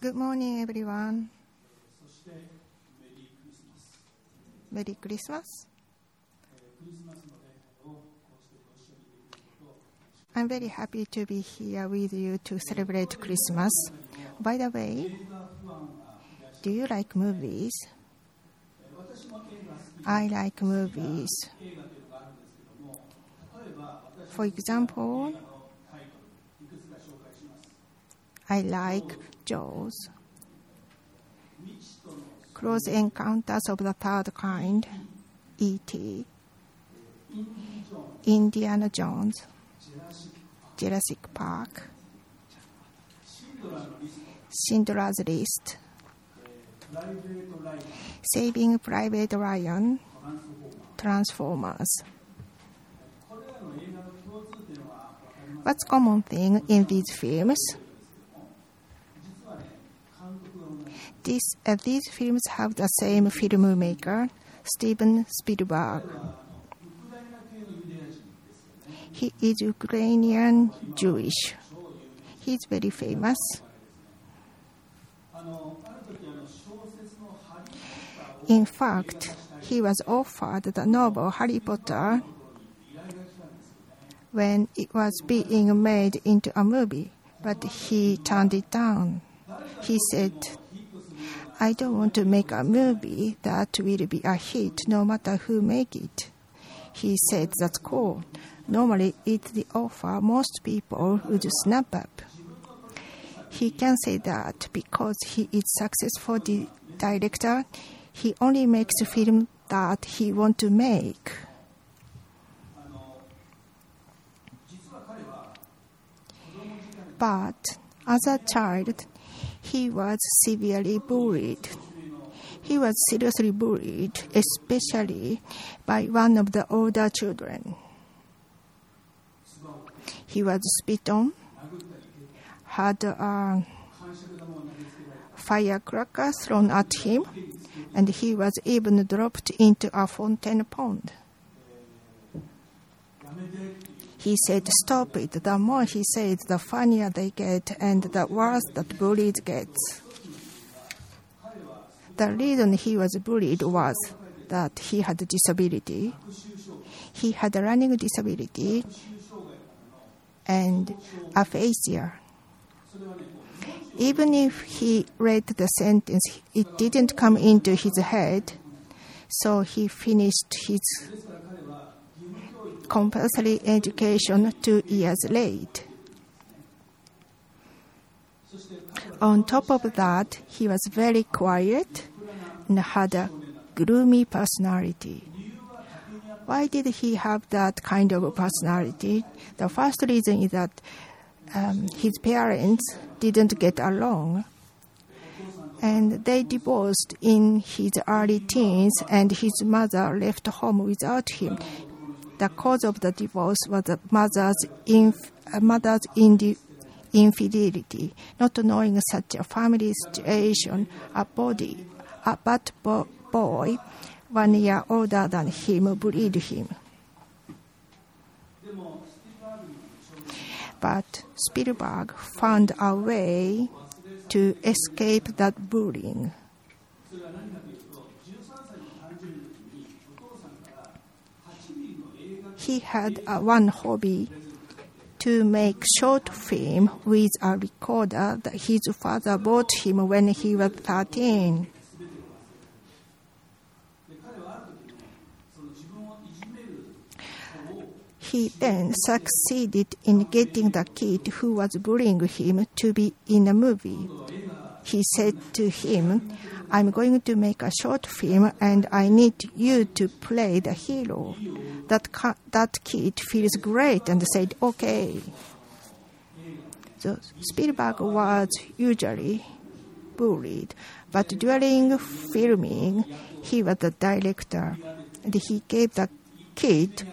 Good morning, everyone. Merry Christmas. I'm very happy to be here with you to celebrate Christmas. By the way, do you like movies? I like movies. For example, I like jaws. Close encounters of the third kind, E.T., Indiana Jones, Jurassic Park, Schindler's List, Saving Private Ryan, Transformers. What's common thing in these films? These, uh, these films have the same filmmaker, Steven Spielberg. He is Ukrainian Jewish. He is very famous. In fact, he was offered the novel Harry Potter when it was being made into a movie, but he turned it down. He said I don't want to make a movie that will be a hit no matter who make it. He said that's cool. Normally it's the offer most people would snap up. He can say that because he is successful director, he only makes film that he want to make. But as a child, he was severely bullied. He was seriously bullied, especially by one of the older children. He was spit on, had a firecracker thrown at him, and he was even dropped into a fountain pond he said, stop it. The more he said, the funnier they get and the worse the bullied gets. The reason he was bullied was that he had a disability. He had a learning disability and aphasia. Even if he read the sentence, it didn't come into his head, so he finished his compulsory education two years late. On top of that, he was very quiet and had a gloomy personality. Why did he have that kind of personality? The first reason is that um, his parents didn't get along and they divorced in his early teens and his mother left home without him the cause of the divorce was the mother's, inf- uh, mother's indi- infidelity. Not knowing such a family situation, a body, a bad bo- boy, one year older than him, bullied him. But Spielberg found a way to escape that bullying. He had uh, one hobby to make short film with a recorder that his father bought him when he was 13. He then succeeded in getting the kid who was bullying him to be in a movie. He said to him, I'm going to make a short film and I need you to play the hero. That, ca- that kid feels great and said, okay. So Spielberg was usually bullied, but during filming, he was the director and he gave the kid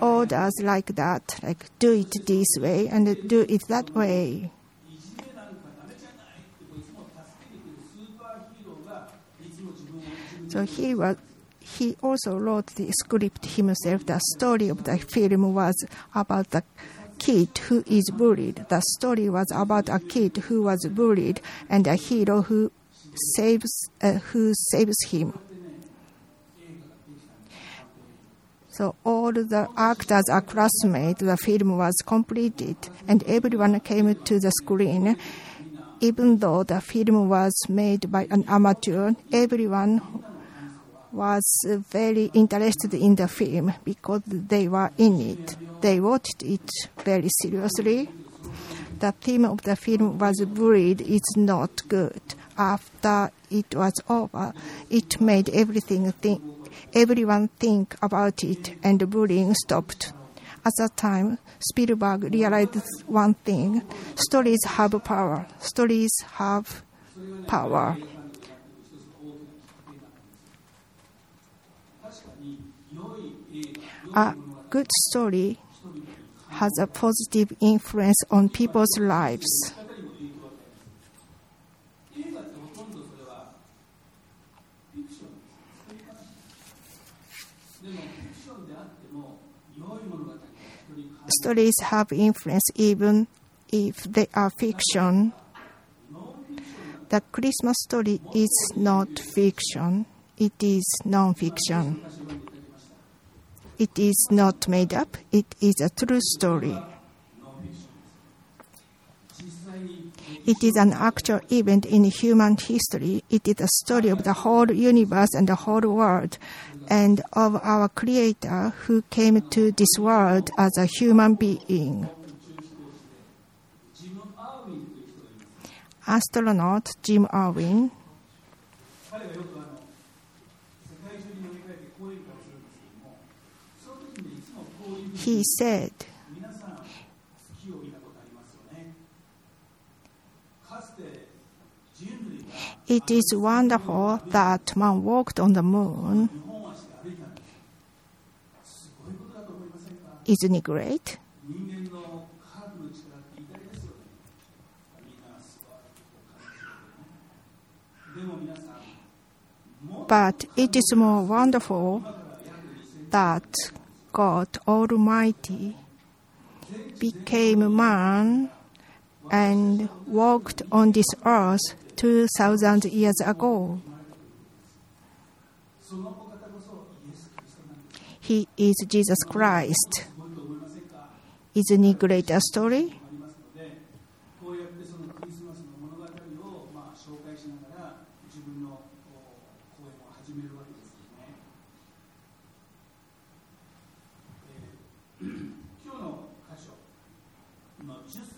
orders like that, like do it this way and do it that way. So he was he also wrote the script himself. The story of the film was about the kid who is bullied. The story was about a kid who was bullied and a hero who saves uh, who saves him. So all the actors are classmates. The film was completed, and everyone came to the screen. Even though the film was made by an amateur, everyone was very interested in the film because they were in it. They watched it very seriously. The theme of the film was bullied is not good. After it was over, it made everything think, everyone think about it, and the bullying stopped. At that time, Spielberg realized one thing: stories have power. Stories have power. a good story has a positive influence on people's lives. Stories have influence even if they are fiction. The Christmas story is not fiction, it is non fiction. It is not made up, it is a true story. It is an actual event in human history. It is a story of the whole universe and the whole world, and of our Creator who came to this world as a human being. Astronaut Jim Irwin he said, It is wonderful that man walked on the moon. Isn't it great? But it is more wonderful that God Almighty became man and walked on this earth 2,000 years ago. He is Jesus Christ. Isn't it a great story?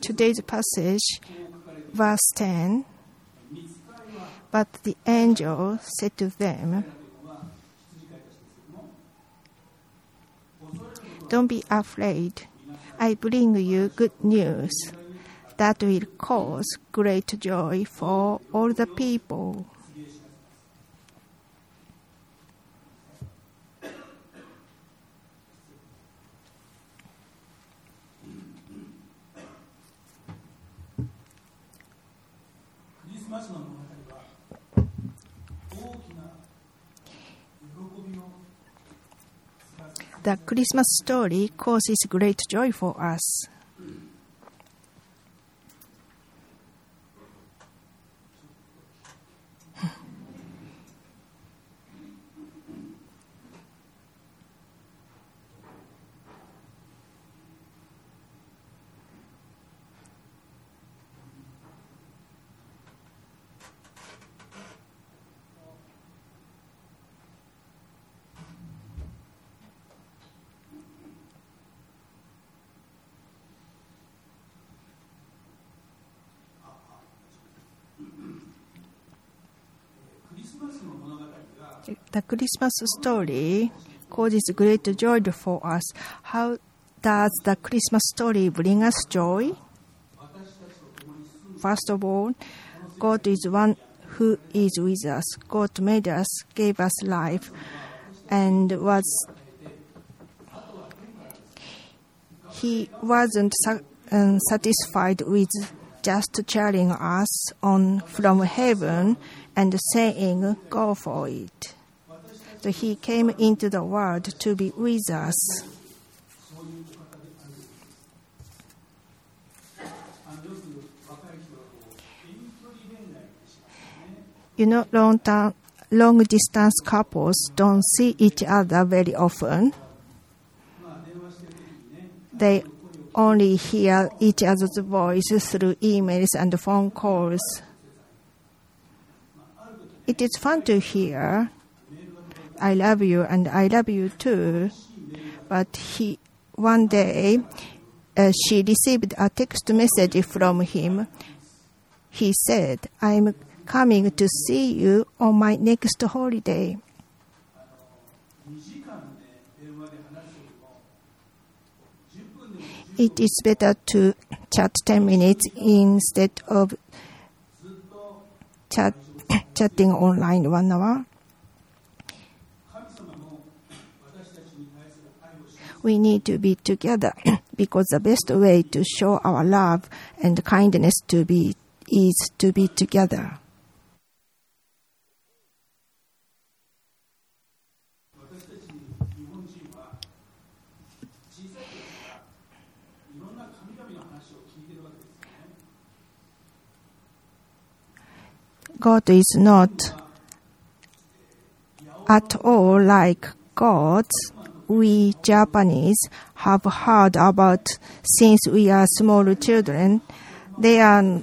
today's passage, verse 10. But the angel said to them, Don't be afraid. I bring you good news that will cause great joy for all the people. The Christmas story causes great joy for us. The Christmas story causes great joy for us. How does the Christmas story bring us joy? First of all, God is one who is with us. God made us, gave us life, and was He wasn't um, satisfied with just cheering us on from heaven and saying, Go for it. So He came into the world to be with us. You know, long term, long distance couples don't see each other very often. They only hear each other's voices through emails and phone calls. It is fun to hear, I love you and I love you too. But he, one day, uh, she received a text message from him. He said, I'm coming to see you on my next holiday. It is better to chat 10 minutes instead of chat, chatting online one hour. we need to be together because the best way to show our love and kindness to be is to be together. God is not at all like gods we Japanese have heard about since we are small children. They are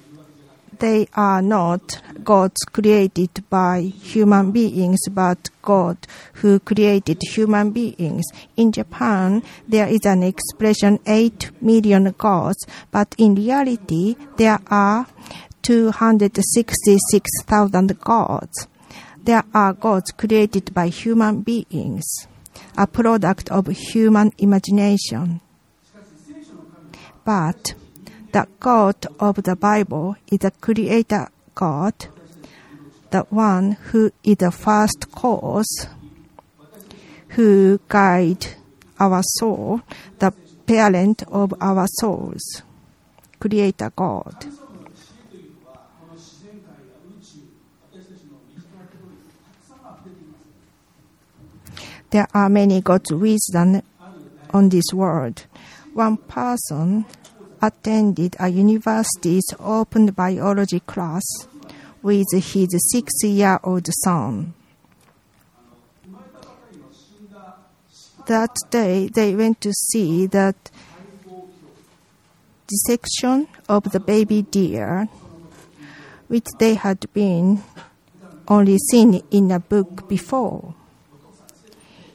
they are not gods created by human beings, but God who created human beings. In Japan, there is an expression 8 million gods, but in reality, there are 266,000 gods. There are gods created by human beings, a product of human imagination. But the God of the Bible is the creator God, the one who is the first cause, who guide our soul, the parent of our souls, creator God. There are many God's wisdom on this world. One person attended a university's open biology class with his six-year-old son. That day, they went to see that dissection of the baby deer, which they had been only seen in a book before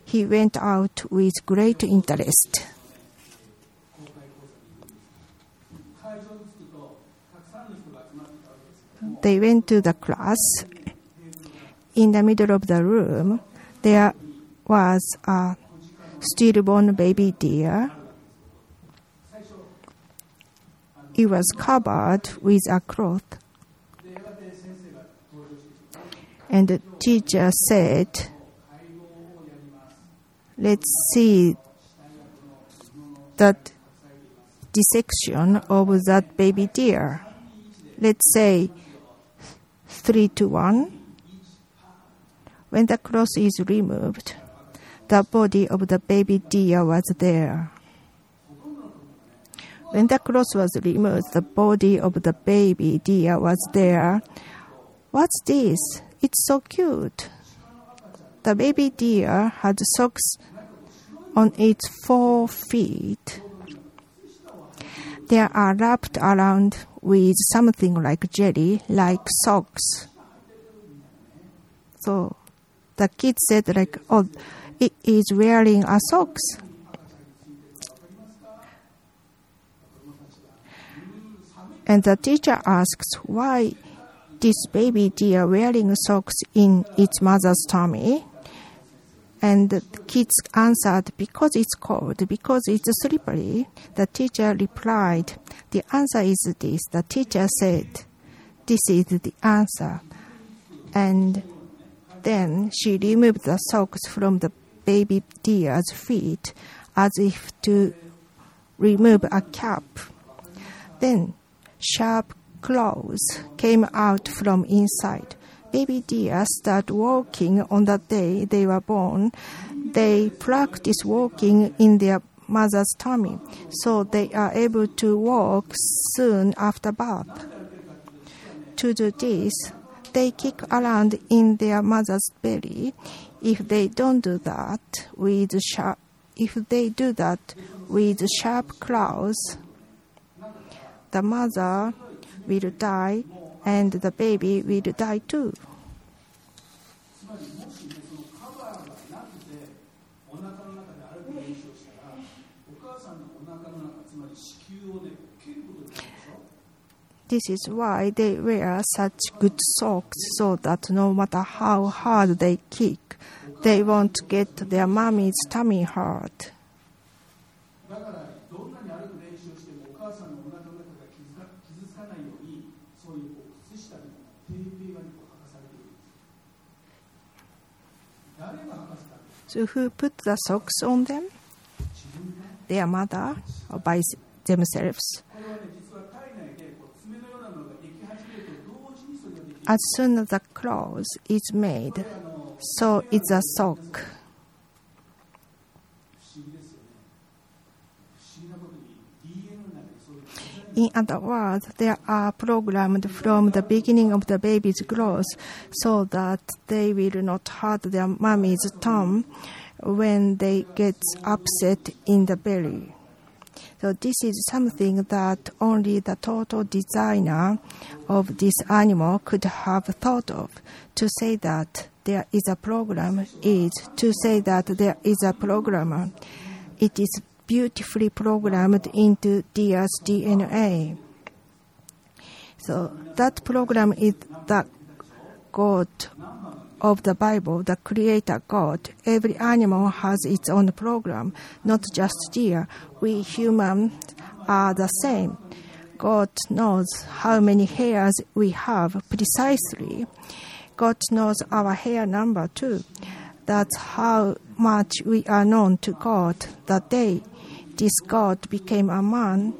he went out with great interest. They went to the class. In the middle of the room, there was a stillborn baby deer. It was covered with a cloth. And the teacher said, Let's see that dissection of that baby deer. Let's say three to one. When the cloth is removed, the body of the baby deer was there. When the cloth was removed, the body of the baby deer was there. What's this? It's so cute. The baby deer had socks on its four feet. They are wrapped around with something like jelly, like socks. So the kid said like, oh, it is wearing a socks. And the teacher asks why this baby deer wearing socks in its mother's tummy. And the kids answered, because it's cold, because it's slippery. The teacher replied, the answer is this. The teacher said, this is the answer. And then she removed the socks from the baby deer's feet as if to remove a cap. Then sharp claws came out from inside. Baby deer start walking on the day they were born. They practice walking in their mother's tummy, so they are able to walk soon after birth. To do this, they kick around in their mother's belly. If they don't do that with sharp, if they do that with sharp claws, the mother will die and the baby will die too. This is why they wear such good socks so that no matter how hard they kick, they won't get their mommy's tummy hurt. Who put the socks on them? Their mother or by themselves. As soon as the clothes is made, so is a sock. In other words, they are programmed from the beginning of the baby's growth so that they will not hurt their mommy's tongue when they get upset in the belly. So this is something that only the total designer of this animal could have thought of. To say that there is a program is to say that there is a programmer. It is beautifully programmed into deer's DNA. So that program is the God of the Bible, the Creator God. Every animal has its own program, not just deer. We humans are the same. God knows how many hairs we have precisely. God knows our hair number too. That's how much we are known to God that day this God became a man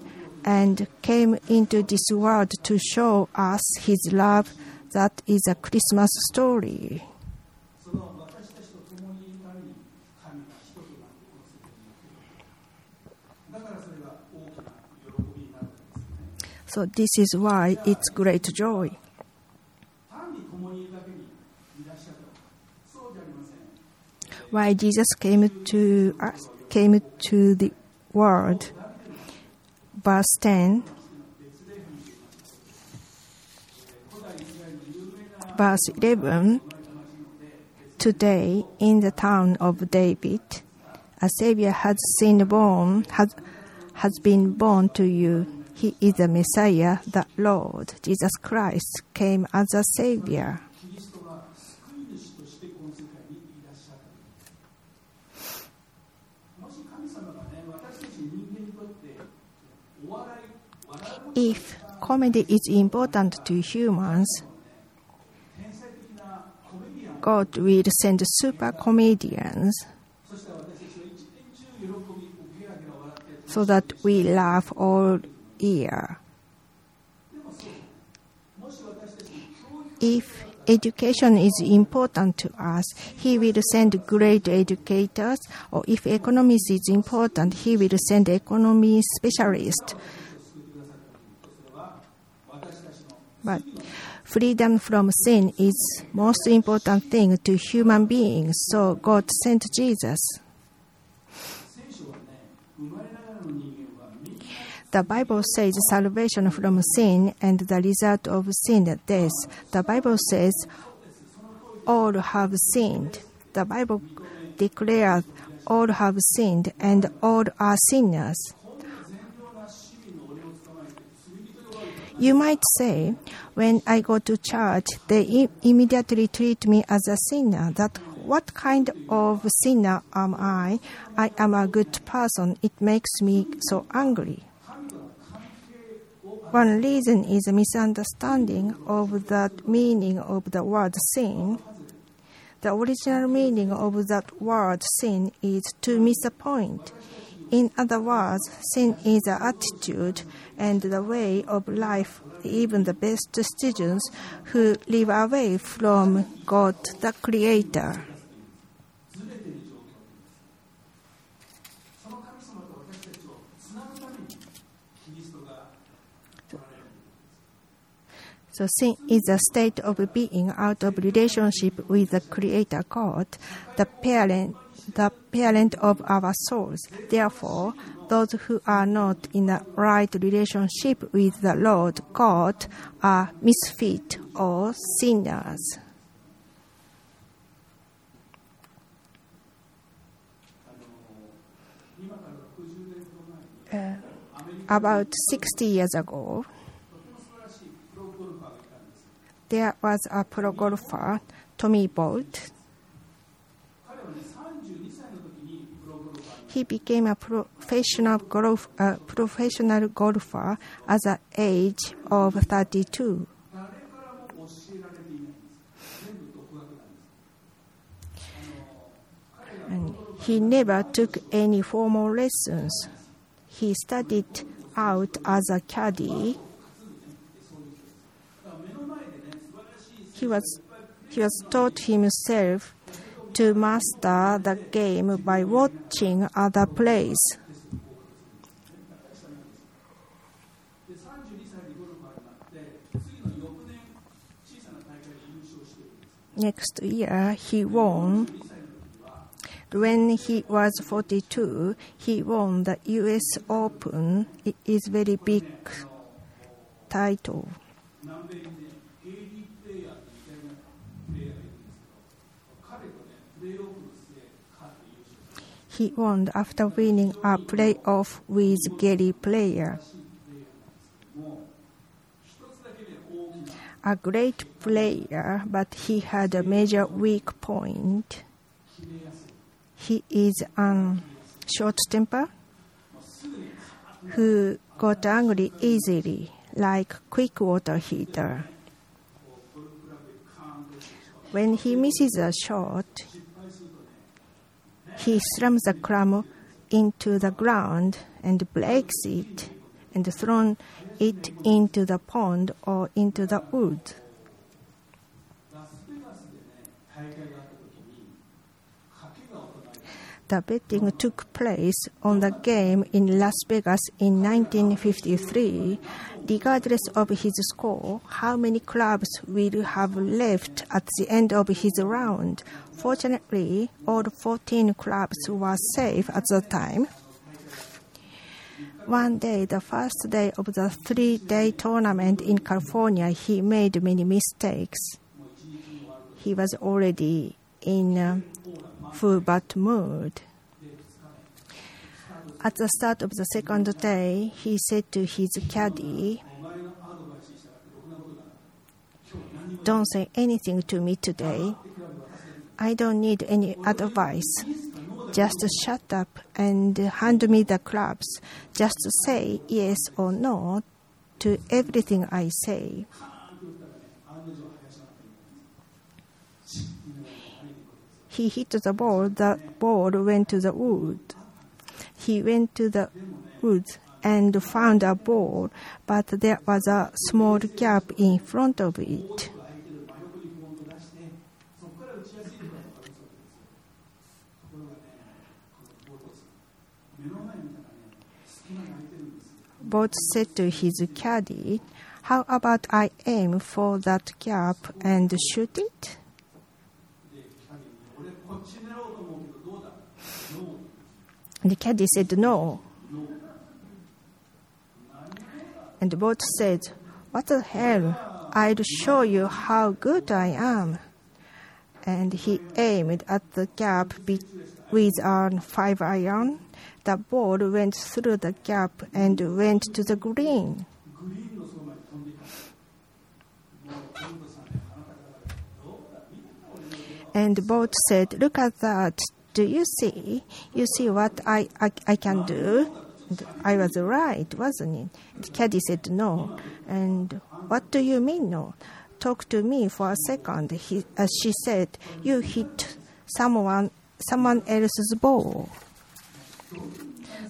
and came into this world to show us his love. That is a Christmas story. So, this is why it's great joy. Why Jesus came to us, came to the world. Verse 10, verse 11. Today, in the town of David, a Savior has been born, has, has been born to you. He is the Messiah, the Lord. Jesus Christ came as a Savior. comedy is important to humans, God will send super comedians so that we laugh all year. If education is important to us, he will send great educators, or if economics is important, he will send economy specialists. But freedom from sin is most important thing to human beings. So God sent Jesus. The Bible says salvation from sin and the result of sin death. The Bible says all have sinned. The Bible declares all have sinned and all are sinners. You might say, when I go to church, they immediately treat me as a sinner. That what kind of sinner am I? I am a good person. It makes me so angry. One reason is a misunderstanding of the meaning of the word sin. The original meaning of that word sin is to miss a point. In other words, sin is an attitude and the way of life even the best students who live away from God the Creator. So sin is a state of being out of relationship with the Creator God, the parent the parent of our souls. Therefore, those who are not in the right relationship with the Lord God are misfit or sinners. Uh, about 60 years ago, there was a pro golfer, Tommy Bolt, he became a professional, golf, professional golfer at the age of 32. And he never took any formal lessons. He studied out as a caddy. He was, he was taught himself to master the game by watching other plays. Next year, he won. When he was 42, he won the US Open. It is very big title. he won after winning a playoff with Gary Player. A great player, but he had a major weak point. He is a short temper who got angry easily, like quick water heater. When he misses a shot, he slams the crumb into the ground and breaks it and throws it into the pond or into the wood. The betting took place on the game in Las Vegas in 1953 Regardless of his score, how many clubs will have left at the end of his round? Fortunately, all 14 clubs were safe at the time. One day, the first day of the three day tournament in California, he made many mistakes. He was already in uh, a full bad mood. At the start of the second day, he said to his caddy, Don't say anything to me today. I don't need any advice. Just shut up and hand me the clubs. Just say yes or no to everything I say. He hit the ball, the ball went to the wood he went to the woods and found a ball, but there was a small gap in front of it. Bolt said to his caddy, How about I aim for that gap and shoot it? And the caddy said no. And the Bolt said, What the hell? I'll show you how good I am. And he aimed at the gap with a five iron. The ball went through the gap and went to the green. And the Bolt said, Look at that. Do you see? You see what I, I, I can do? I was right, wasn't it? Caddy said, No. And what do you mean, no? Talk to me for a second. He, uh, she said, You hit someone, someone else's ball.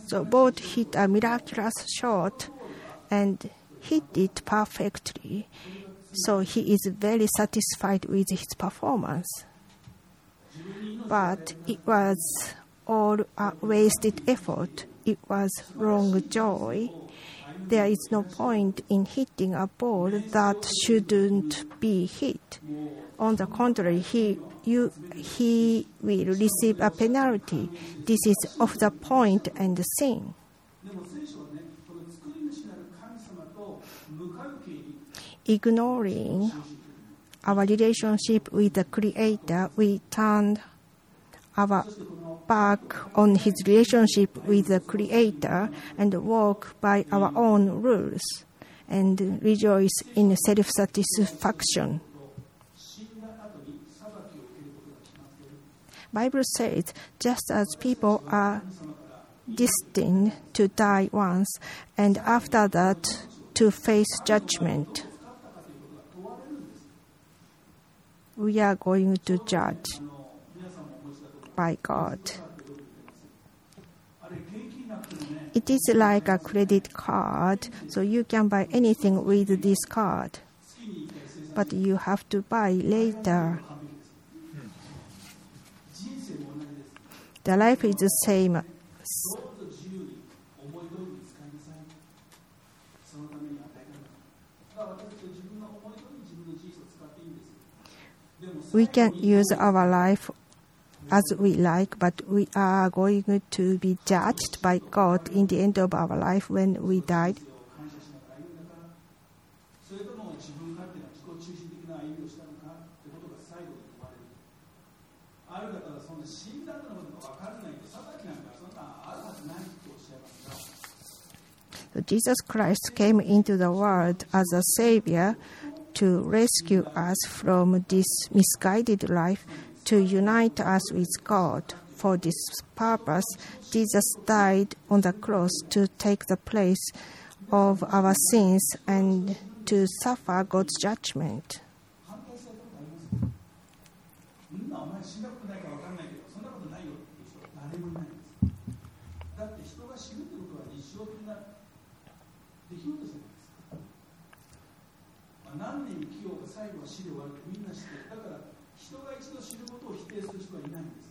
So Bolt hit a miraculous shot and hit it perfectly. So he is very satisfied with his performance. But it was all a wasted effort. It was wrong joy. There is no point in hitting a ball that shouldn't be hit. On the contrary, he, you, he will receive a penalty. This is off the point and the sin. Ignoring our relationship with the Creator, we turned our back on His relationship with the Creator and walk by our own rules and rejoice in self satisfaction. Bible says, just as people are destined to die once and after that to face judgment. we are going to judge by God. It is like a credit card, so you can buy anything with this card, but you have to buy later. The life is the same We can use our life as we like, but we are going to be judged by God in the end of our life when we died. Jesus Christ came into the world as a Savior to rescue us from this misguided life, to unite us with God. For this purpose, Jesus died on the cross to take the place of our sins and to suffer God's judgment. 最後は死で終わるってみんな知ってるだから人が一度死ぬことを否定する人はいないんです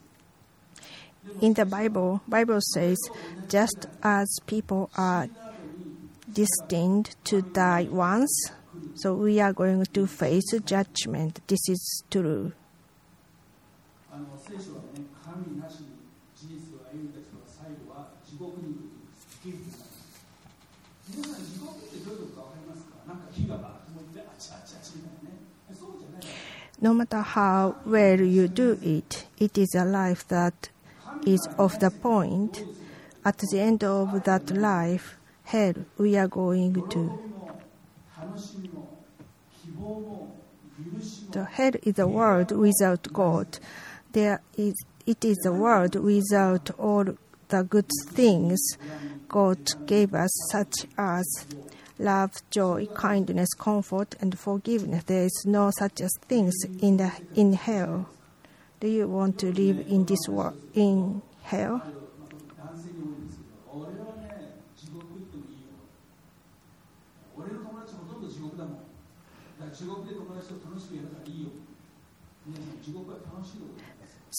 In the Bible, Bible says, just as people are destined to die once, so we are going to face judgment. This is true. あの聖書はね神なしに No matter how well you do it, it is a life that is of the point. At the end of that life, hell, we are going to. The hell is a world without God. There is, it is a world without all the good things God gave us, such as love, joy, kindness, comfort, and forgiveness. There is no such as things in the in hell. Do you want to live in this world in hell?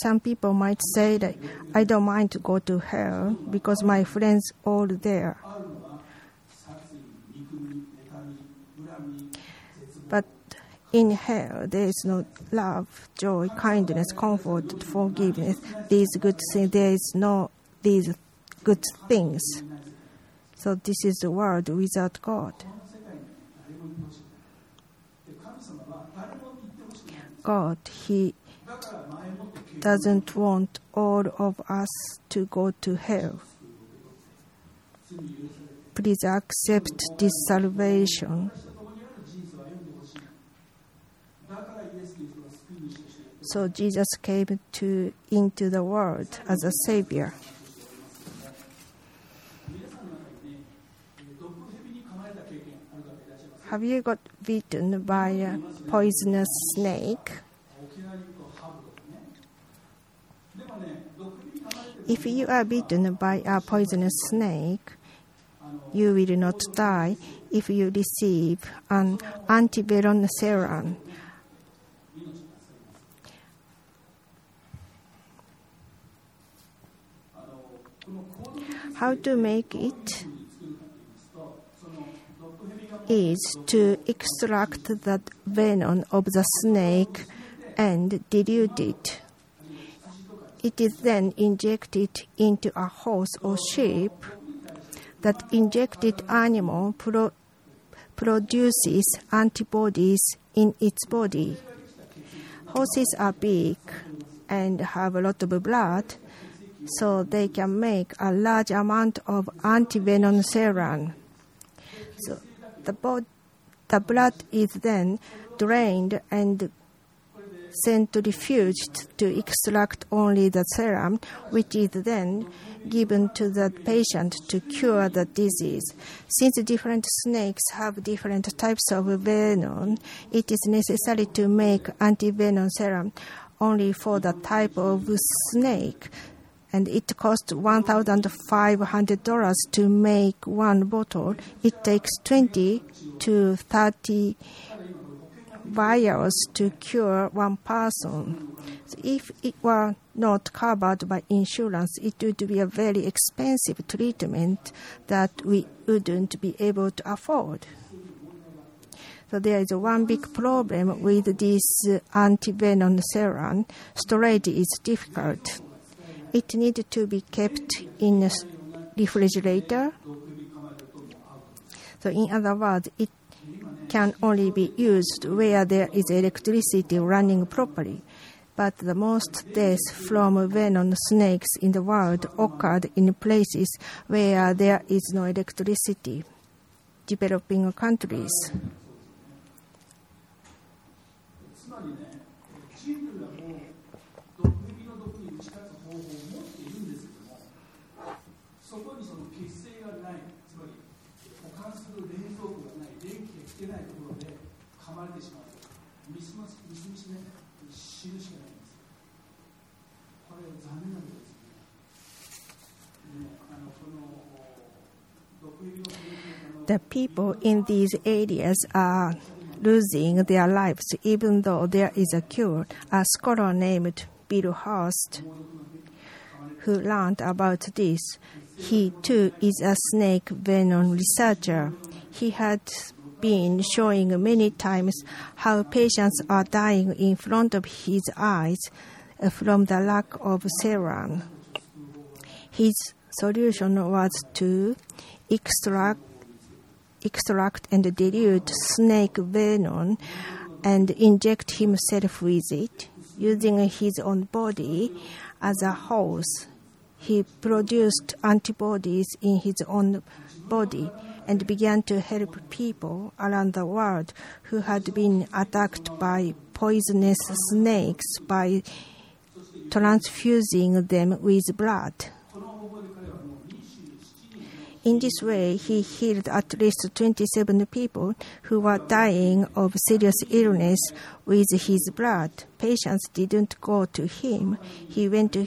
Some people might say that I don't mind to go to hell because my friends all there. But in hell, there is no love, joy, kindness, comfort, forgiveness. These good things, there is no these good things. So this is the world without God. God, He doesn't want all of us to go to hell. Please accept this salvation. So Jesus came to into the world as a savior. Have you got bitten by a poisonous snake? If you are bitten by a poisonous snake, you will not die if you receive an antivenom serum. How to make it is to extract the venom of the snake and dilute it. It is then injected into a horse or sheep. That injected animal pro- produces antibodies in its body. Horses are big and have a lot of blood, so they can make a large amount of antivenom serum. So the, bod- the blood is then drained and centrifuged to extract only the serum, which is then given to the patient to cure the disease. Since different snakes have different types of venom, it is necessary to make antivenom serum only for the type of snake. And it costs $1,500 to make one bottle. It takes 20 to 30 vials to cure one person. So if it were not covered by insurance, it would be a very expensive treatment that we wouldn't be able to afford. So there is one big problem with this antivenom serum. Storage is difficult. It needs to be kept in a refrigerator. So in other words, it can only be used where there is electricity running properly. But the most deaths from venom snakes in the world occurred in places where there is no electricity, developing countries. The people in these areas are losing their lives even though there is a cure. A scholar named Bill Haast, who learned about this, he too is a snake venom researcher. He had been showing many times how patients are dying in front of his eyes uh, from the lack of serum. His solution was to extract extract and dilute snake venom and inject himself with it using his own body as a hose. He produced antibodies in his own body and began to help people around the world who had been attacked by poisonous snakes by transfusing them with blood. In this way, he healed at least 27 people who were dying of serious illness with his blood. Patients didn't go to him. He went to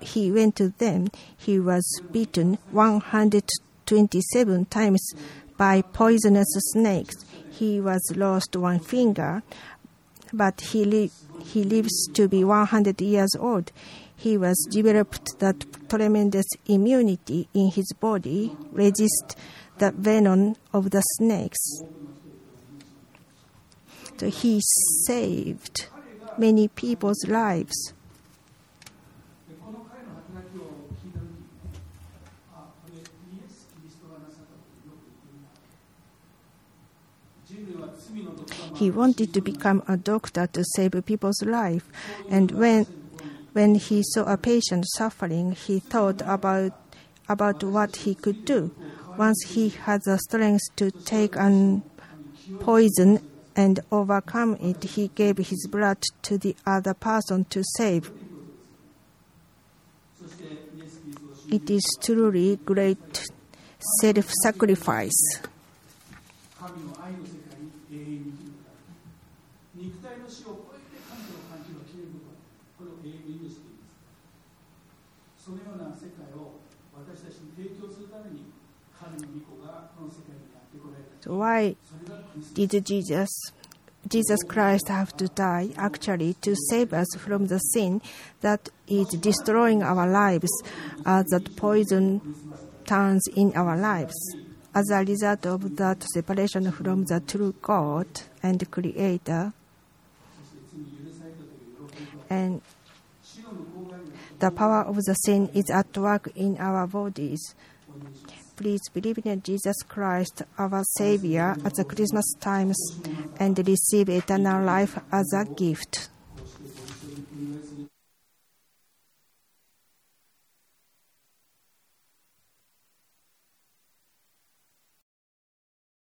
he went to them. He was beaten 127 times by poisonous snakes. He was lost one finger, but he li- he lives to be 100 years old he was developed that tremendous immunity in his body resist the venom of the snakes. So he saved many people's lives. He wanted to become a doctor to save people's life, and when when he saw a patient suffering, he thought about about what he could do. Once he had the strength to take an poison and overcome it, he gave his blood to the other person to save. It is truly great self-sacrifice. 神そのような世界を私たちに提供するために神の御子がこの世界にやってこられた。 So why それがクリスト did Jesus Jesus Christ have to die actually to save us from the sin that is destroying our lives as that poison turns in our lives. as a result of that separation from the true God and Creator, and the power of the sin is at work in our bodies. Please believe in Jesus Christ, our Savior, at the Christmas times and receive eternal life as a gift.